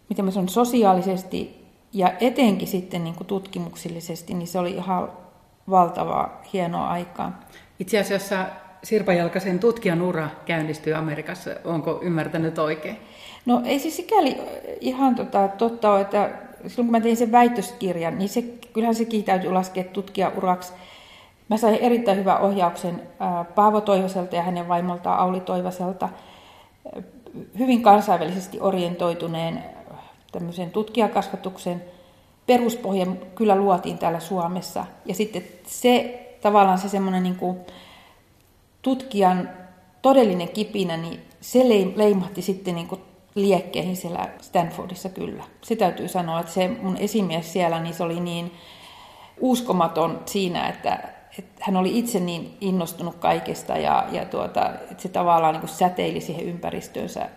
miten mä sanon, sosiaalisesti ja etenkin sitten niin kuin tutkimuksellisesti, niin se oli ihan valtavaa hienoa aikaa. Itse asiassa Sirpa Jalkasen tutkijan ura käynnistyi Amerikassa, onko ymmärtänyt oikein? No ei siis sikäli ihan tota, totta ole, että silloin kun mä tein sen väitöskirjan, niin se, kyllähän sekin täytyy laskea tutkijauraksi. Mä sain erittäin hyvän ohjauksen Paavo Toivoselta ja hänen vaimoltaan Auli Toivoselta, hyvin kansainvälisesti orientoituneen tämmöisen tutkijakasvatuksen peruspohja kyllä luotiin täällä Suomessa. Ja sitten se tavallaan se semmoinen niin kuin tutkijan todellinen kipinä, niin se leimahti sitten niin kuin liekkeihin siellä Stanfordissa kyllä. Se täytyy sanoa, että se mun esimies siellä, niin se oli niin uskomaton siinä, että, että hän oli itse niin innostunut kaikesta ja, ja tuota, että se tavallaan niin kuin säteili siihen ympäristöönsä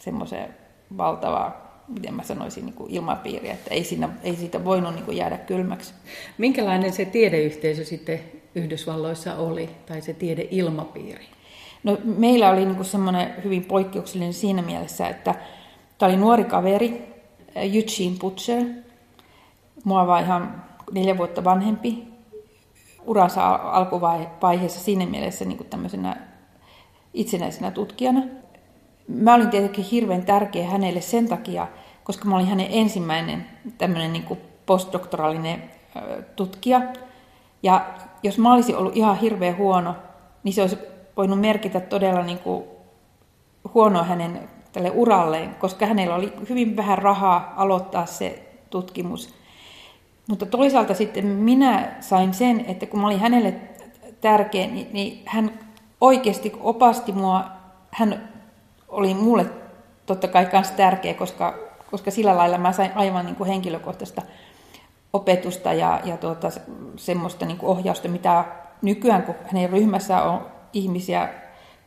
semmoiseen valtavaa miten mä sanoisin, niin kuin ilmapiiri, että ei, siinä, ei siitä voinut niin kuin jäädä kylmäksi. Minkälainen se tiedeyhteisö sitten Yhdysvalloissa oli, tai se tiedeilmapiiri? No, meillä oli niin semmoinen hyvin poikkeuksellinen siinä mielessä, että tämä oli nuori kaveri, Eugene Butcher, mua vaan ihan neljä vuotta vanhempi, uransa alkuvaiheessa siinä mielessä niin kuin tämmöisenä itsenäisenä tutkijana mä olin tietenkin hirveän tärkeä hänelle sen takia, koska mä olin hänen ensimmäinen tämmöinen niin kuin postdoktoraalinen tutkija. Ja jos mä olisin ollut ihan hirveän huono, niin se olisi voinut merkitä todella niin kuin huonoa hänen tälle uralleen, koska hänellä oli hyvin vähän rahaa aloittaa se tutkimus. Mutta toisaalta sitten minä sain sen, että kun mä olin hänelle tärkeä, niin, niin hän oikeasti opasti mua, hän oli mulle totta kai myös tärkeä, koska, koska sillä lailla mä sain aivan niin kuin henkilökohtaista opetusta ja, ja tuota, semmoista niin kuin ohjausta, mitä nykyään, kun hänen ryhmässä on ihmisiä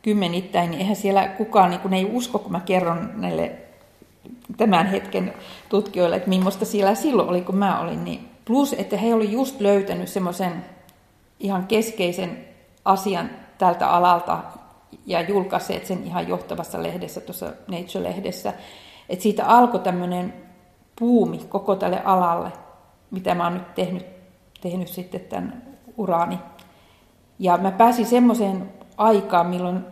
kymmenittäin, niin eihän siellä kukaan niin kuin, ei usko, kun mä kerron näille tämän hetken tutkijoille, että millaista siellä silloin oli, kun mä olin. Niin plus, että he olivat just löytänyt semmoisen ihan keskeisen asian tältä alalta, ja julkaiseet sen ihan johtavassa lehdessä, tuossa Nature-lehdessä. Että siitä alkoi tämmöinen puumi koko tälle alalle, mitä mä oon nyt tehnyt, tehnyt sitten tämän uraani. Ja mä pääsin semmoiseen aikaan, milloin,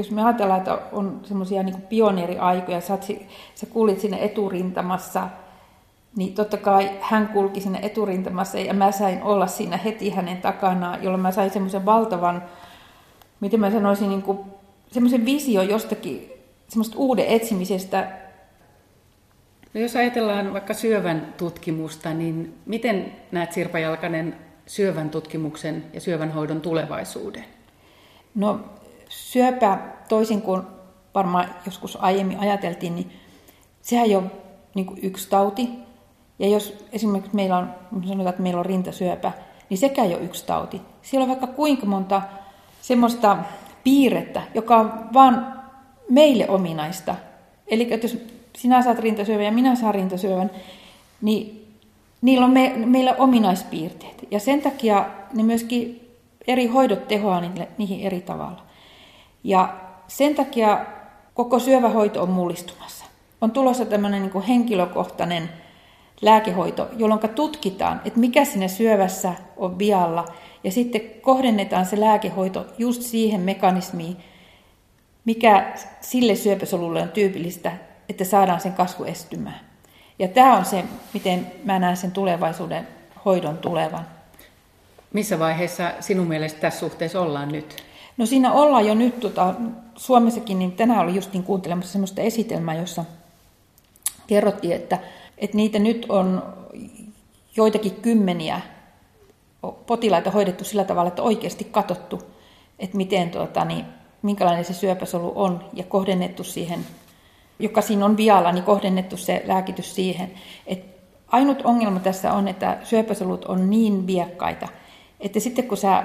jos me ajatellaan, että on semmoisia niin pioneeriaikoja, sä, sä kuulit siinä eturintamassa, niin totta kai hän kulki siinä eturintamassa ja mä sain olla siinä heti hänen takanaan, jolloin mä sain semmoisen valtavan miten mä sanoisin, niin kuin, semmoisen visio jostakin, semmoista uuden etsimisestä. No jos ajatellaan vaikka syövän tutkimusta, niin miten näet Sirpa Jalkanen syövän tutkimuksen ja syövän hoidon tulevaisuuden? No syöpä, toisin kuin varmaan joskus aiemmin ajateltiin, niin sehän ei ole niin yksi tauti. Ja jos esimerkiksi meillä on, sanotaan, että meillä on rintasyöpä, niin sekään ei ole yksi tauti. Siellä on vaikka kuinka monta semmoista piirrettä, joka on vaan meille ominaista. Eli jos sinä saat rintasyövän ja minä saan rintasyövän, niin niillä on me, meillä ominaispiirteet. Ja sen takia ne myöskin eri hoidot tehoaa niille, niihin eri tavalla. Ja sen takia koko syövähoito on mullistumassa. On tulossa tämmöinen niin henkilökohtainen lääkehoito, jolloin tutkitaan, että mikä siinä syövässä on vialla, ja sitten kohdennetaan se lääkehoito just siihen mekanismiin, mikä sille syöpäsolulle on tyypillistä, että saadaan sen kasvu estymään. Ja tämä on se, miten mä näen sen tulevaisuuden hoidon tulevan. Missä vaiheessa sinun mielestä tässä suhteessa ollaan nyt? No siinä ollaan jo nyt, tota, Suomessakin, niin tänään oli just niin kuuntelemassa sellaista esitelmää, jossa kerrottiin, että, että niitä nyt on joitakin kymmeniä potilaita hoidettu sillä tavalla, että oikeasti katsottu, että miten, tuota, niin, minkälainen se syöpäsolu on ja kohdennettu siihen, joka siinä on vialla, niin kohdennettu se lääkitys siihen. Et ainut ongelma tässä on, että syöpäsolut on niin viekkaita, että sitten kun sä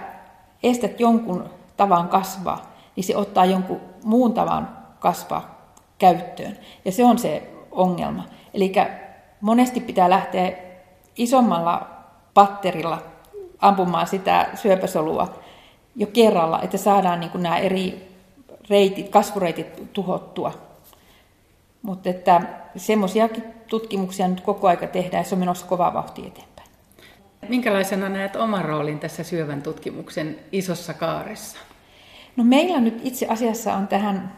estät jonkun tavan kasvaa, niin se ottaa jonkun muun tavan kasvaa käyttöön. Ja se on se ongelma. Eli monesti pitää lähteä isommalla patterilla ampumaan sitä syöpäsolua jo kerralla, että saadaan niin nämä eri reitit, kasvureitit tuhottua. Mutta että semmoisiakin tutkimuksia nyt koko aika tehdään ja se on menossa kovaa vauhtia eteenpäin. Minkälaisena näet oman roolin tässä syövän tutkimuksen isossa kaaressa? No meillä nyt itse asiassa on tähän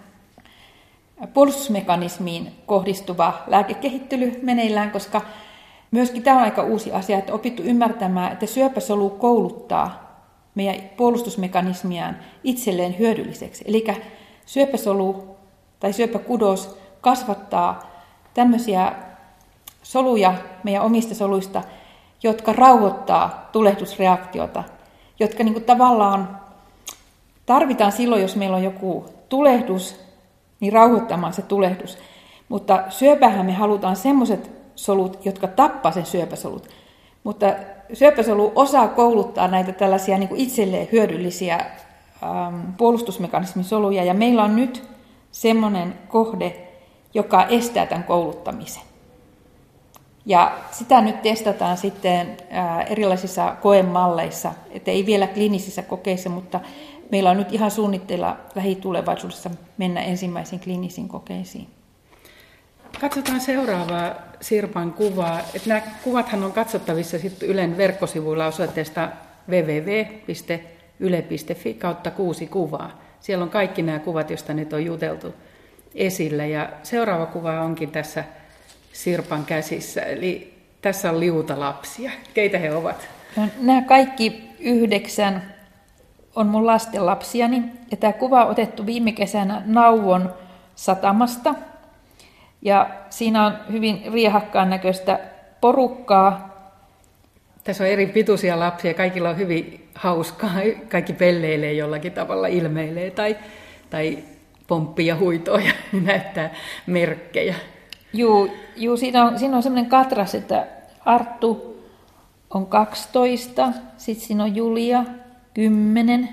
puolustusmekanismiin kohdistuva lääkekehittely meneillään, koska myöskin tämä on aika uusi asia, että opittu ymmärtämään, että syöpäsolu kouluttaa meidän puolustusmekanismiaan itselleen hyödylliseksi. Eli syöpäsolu tai syöpäkudos kasvattaa tämmöisiä soluja meidän omista soluista, jotka rauhoittaa tulehdusreaktiota, jotka niin kuin tavallaan tarvitaan silloin, jos meillä on joku tulehdus, niin rauhoittamaan se tulehdus. Mutta syöpähän me halutaan semmoiset solut, jotka tappaa sen syöpäsolut. Mutta syöpäsolu osaa kouluttaa näitä tällaisia niin kuin itselleen hyödyllisiä ähm, puolustusmekanismisoluja, ja meillä on nyt semmoinen kohde, joka estää tämän kouluttamisen. Ja sitä nyt testataan sitten äh, erilaisissa koemalleissa, että ei vielä kliinisissä kokeissa, mutta meillä on nyt ihan suunnitteilla lähitulevaisuudessa mennä ensimmäisiin kliinisiin kokeisiin. Katsotaan seuraavaa Sirpan kuvaa. Että nämä kuvathan on katsottavissa sitten Ylen verkkosivuilla osoitteesta www.yle.fi kautta kuusi kuvaa. Siellä on kaikki nämä kuvat, joista nyt on juteltu esillä. Ja seuraava kuva onkin tässä Sirpan käsissä. Eli tässä on liuta lapsia. Keitä he ovat? No, nämä kaikki yhdeksän on mun lasten lapsiani. Ja tämä kuva on otettu viime kesänä Nauvon satamasta. Ja siinä on hyvin riehakkaan näköistä porukkaa. Tässä on eri pituisia lapsia, kaikilla on hyvin hauskaa, kaikki pelleilee jollakin tavalla, ilmeilee tai, tai pomppii ja huitoo ja näyttää merkkejä. Joo, juu siinä on, siinä on sellainen katras, että Arttu on 12, sitten siinä on Julia 10,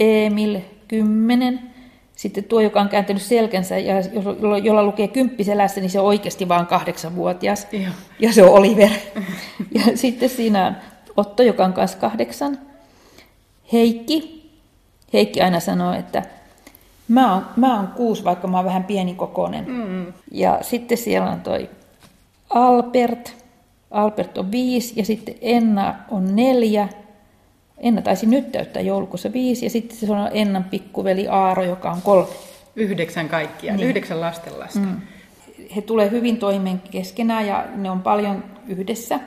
Emil 10, sitten tuo, joka on kääntänyt selkänsä ja jolla, jolla lukee kymppiselässä, niin se on oikeasti vain kahdeksanvuotias. Joo. Ja se on Oliver. ja sitten siinä on Otto, joka on kanssa kahdeksan. Heikki. Heikki aina sanoo, että mä oon, mä oon kuusi, vaikka mä oon vähän pienikokoinen. Mm. Ja sitten siellä on toi Albert. Albert on viisi ja sitten Enna on neljä Enna taisi nyt täyttää joulukuussa viisi ja sitten se on Ennan pikkuveli Aaro, joka on kolme. Yhdeksän kaikkia, niin. yhdeksän lastenlasta. Mm. He tulee hyvin toimeen keskenään ja ne on paljon yhdessä.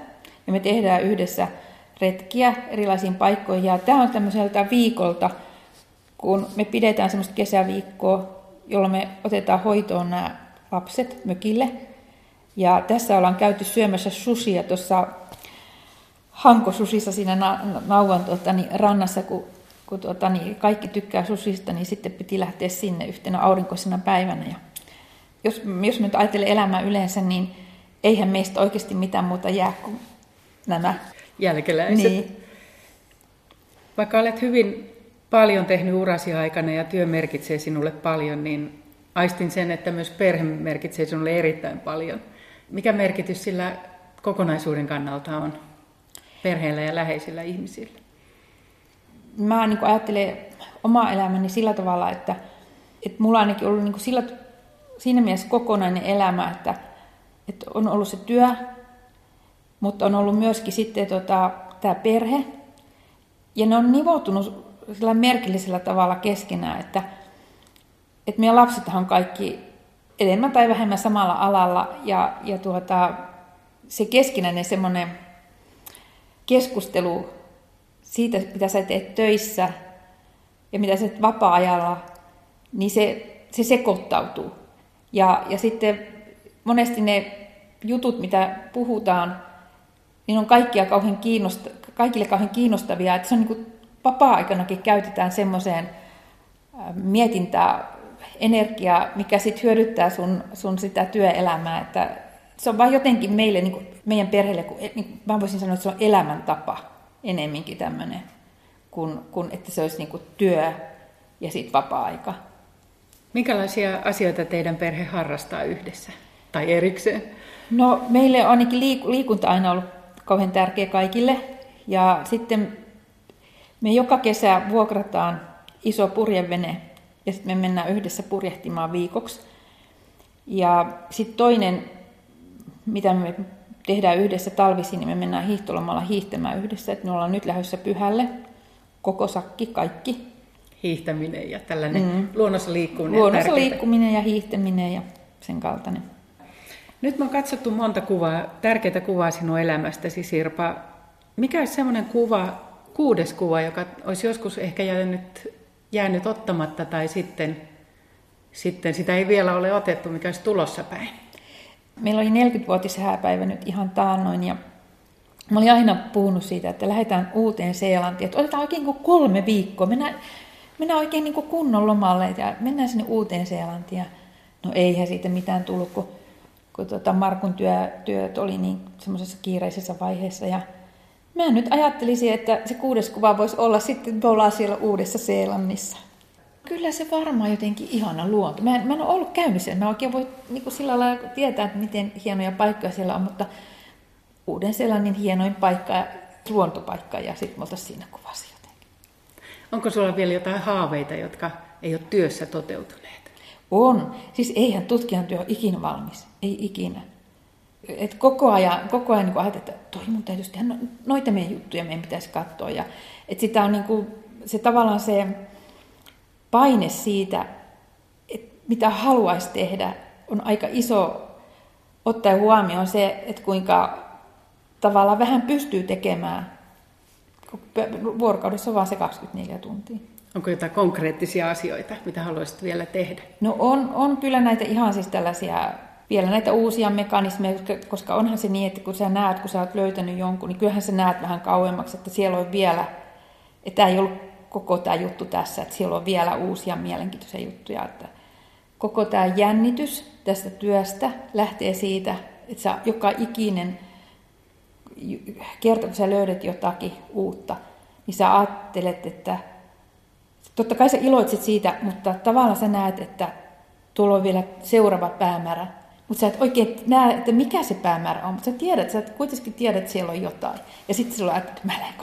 Ja me tehdään yhdessä retkiä erilaisiin paikkoihin. Ja tämä on tämmöiseltä viikolta, kun me pidetään semmoista kesäviikkoa, jolloin me otetaan hoitoon nämä lapset mökille. Ja tässä ollaan käyty syömässä susia tuossa hankosusissa siinä na, nauvan tuota, niin, rannassa, kun, kun tuota, niin, kaikki tykkää susista, niin sitten piti lähteä sinne yhtenä aurinkoisena päivänä. Ja jos, jos nyt ajattelee elämää yleensä, niin eihän meistä oikeasti mitään muuta jää kuin nämä jälkeläiset. Niin. Vaikka olet hyvin paljon tehnyt urasi aikana ja työ merkitsee sinulle paljon, niin aistin sen, että myös perhe merkitsee sinulle erittäin paljon. Mikä merkitys sillä kokonaisuuden kannalta on perheellä ja läheisillä ihmisillä? Mä niin ajattelen omaa elämäni sillä tavalla, että, että mulla on ainakin ollut niin sillä, siinä mielessä kokonainen elämä, että, että on ollut se työ, mutta on ollut myöskin sitten tota, tämä perhe. Ja ne on nivoutunut merkillisellä tavalla keskenään, että, että meidän lapsethan kaikki enemmän tai vähemmän samalla alalla ja, ja tuota, se keskinäinen semmoinen keskustelu siitä, mitä sä teet töissä ja mitä sä teet vapaa-ajalla, niin se, se sekoittautuu. Ja, ja sitten monesti ne jutut, mitä puhutaan, niin on kaikkia kauhean kiinnosta, kaikille kauhean kiinnostavia. Että se on niin kuin vapaa-aikanakin käytetään semmoiseen mietintää energiaa, mikä sitten hyödyttää sun, sun sitä työelämää. Että se on vain jotenkin meille, niin kuin meidän perheelle, kun, niin, mä voisin sanoa, että se on elämäntapa enemminkin tämmöinen, kuin, kuin että se olisi niin kuin työ ja sitten vapaa-aika. Minkälaisia asioita teidän perhe harrastaa yhdessä tai erikseen? No meille on ainakin liikunta aina ollut kauhean tärkeä kaikille. Ja sitten me joka kesä vuokrataan iso purjevene ja sitten me mennään yhdessä purjehtimaan viikoksi. Ja sitten toinen, mitä me tehdään yhdessä talvisin, niin me mennään hiihtolomalla hiihtämään yhdessä. Että me ollaan nyt lähdössä pyhälle, koko sakki, kaikki. Hiihtäminen ja tällainen mm. luonnossa liikkuminen. Luonnossa liikkuminen ja hiihtäminen ja sen kaltainen. Nyt me on katsottu monta kuvaa, tärkeitä kuvaa sinun elämästäsi, Sirpa. Mikä olisi semmoinen kuva, kuudes kuva, joka olisi joskus ehkä jäänyt, jäänyt ottamatta tai sitten, sitten sitä ei vielä ole otettu, mikä olisi tulossa päin? Meillä oli 40-vuotis hääpäivä nyt ihan taannoin ja mä olin aina puhunut siitä, että lähdetään uuteen Seelantiin, että otetaan oikein niin kolme viikkoa, mennään, mennään oikein niin kunnon lomalle ja mennään sinne uuteen Seelantiin. No eihän siitä mitään tullut, kun kun tota Markun työ, työt oli niin semmoisessa kiireisessä vaiheessa. Ja mä nyt ajattelisin, että se kuudes kuva voisi olla sitten, me ollaan siellä Uudessa Seelannissa. Kyllä se varmaan jotenkin ihana luonto. Mä en, mä en ole ollut käynyt siellä. Mä oikein voi niin kuin sillä lailla tietää, että miten hienoja paikkoja siellä on, mutta Uuden Seelannin hienoin paikka, luontopaikka ja sitten me oltaisiin siinä kuvassa jotenkin. Onko sulla vielä jotain haaveita, jotka ei ole työssä toteutuneet? On. Siis eihän tutkijan työ ole ikinä valmis. Ei ikinä. Et koko ajan, koko ajan niin ajatellaan, että toi mun täytyisi tehdä, no, noita meidän juttuja meidän pitäisi katsoa. Ja, et sitä on niin kuin, se tavallaan se paine siitä, että mitä haluaisi tehdä, on aika iso ottaa huomioon se, että kuinka tavallaan vähän pystyy tekemään. Vuorokaudessa on vain se 24 tuntia. Onko jotain konkreettisia asioita, mitä haluaisit vielä tehdä? No on, on kyllä näitä ihan siis tällaisia, vielä näitä uusia mekanismeja, koska onhan se niin, että kun sä näet, kun sä oot löytänyt jonkun, niin kyllähän sä näet vähän kauemmaksi, että siellä on vielä, että ei ollut koko tämä juttu tässä, että siellä on vielä uusia mielenkiintoisia juttuja, että koko tämä jännitys tästä työstä lähtee siitä, että sä joka ikinen kerta, kun sä löydät jotakin uutta, niin sä ajattelet, että totta kai sä iloitset siitä, mutta tavallaan sä näet, että tuolla on vielä seuraava päämäärä. Mutta sä et oikein näe, että mikä se päämäärä on, mutta sä tiedät, sä kuitenkin tiedät, että siellä on jotain. Ja sitten ajattelet, että mä lähden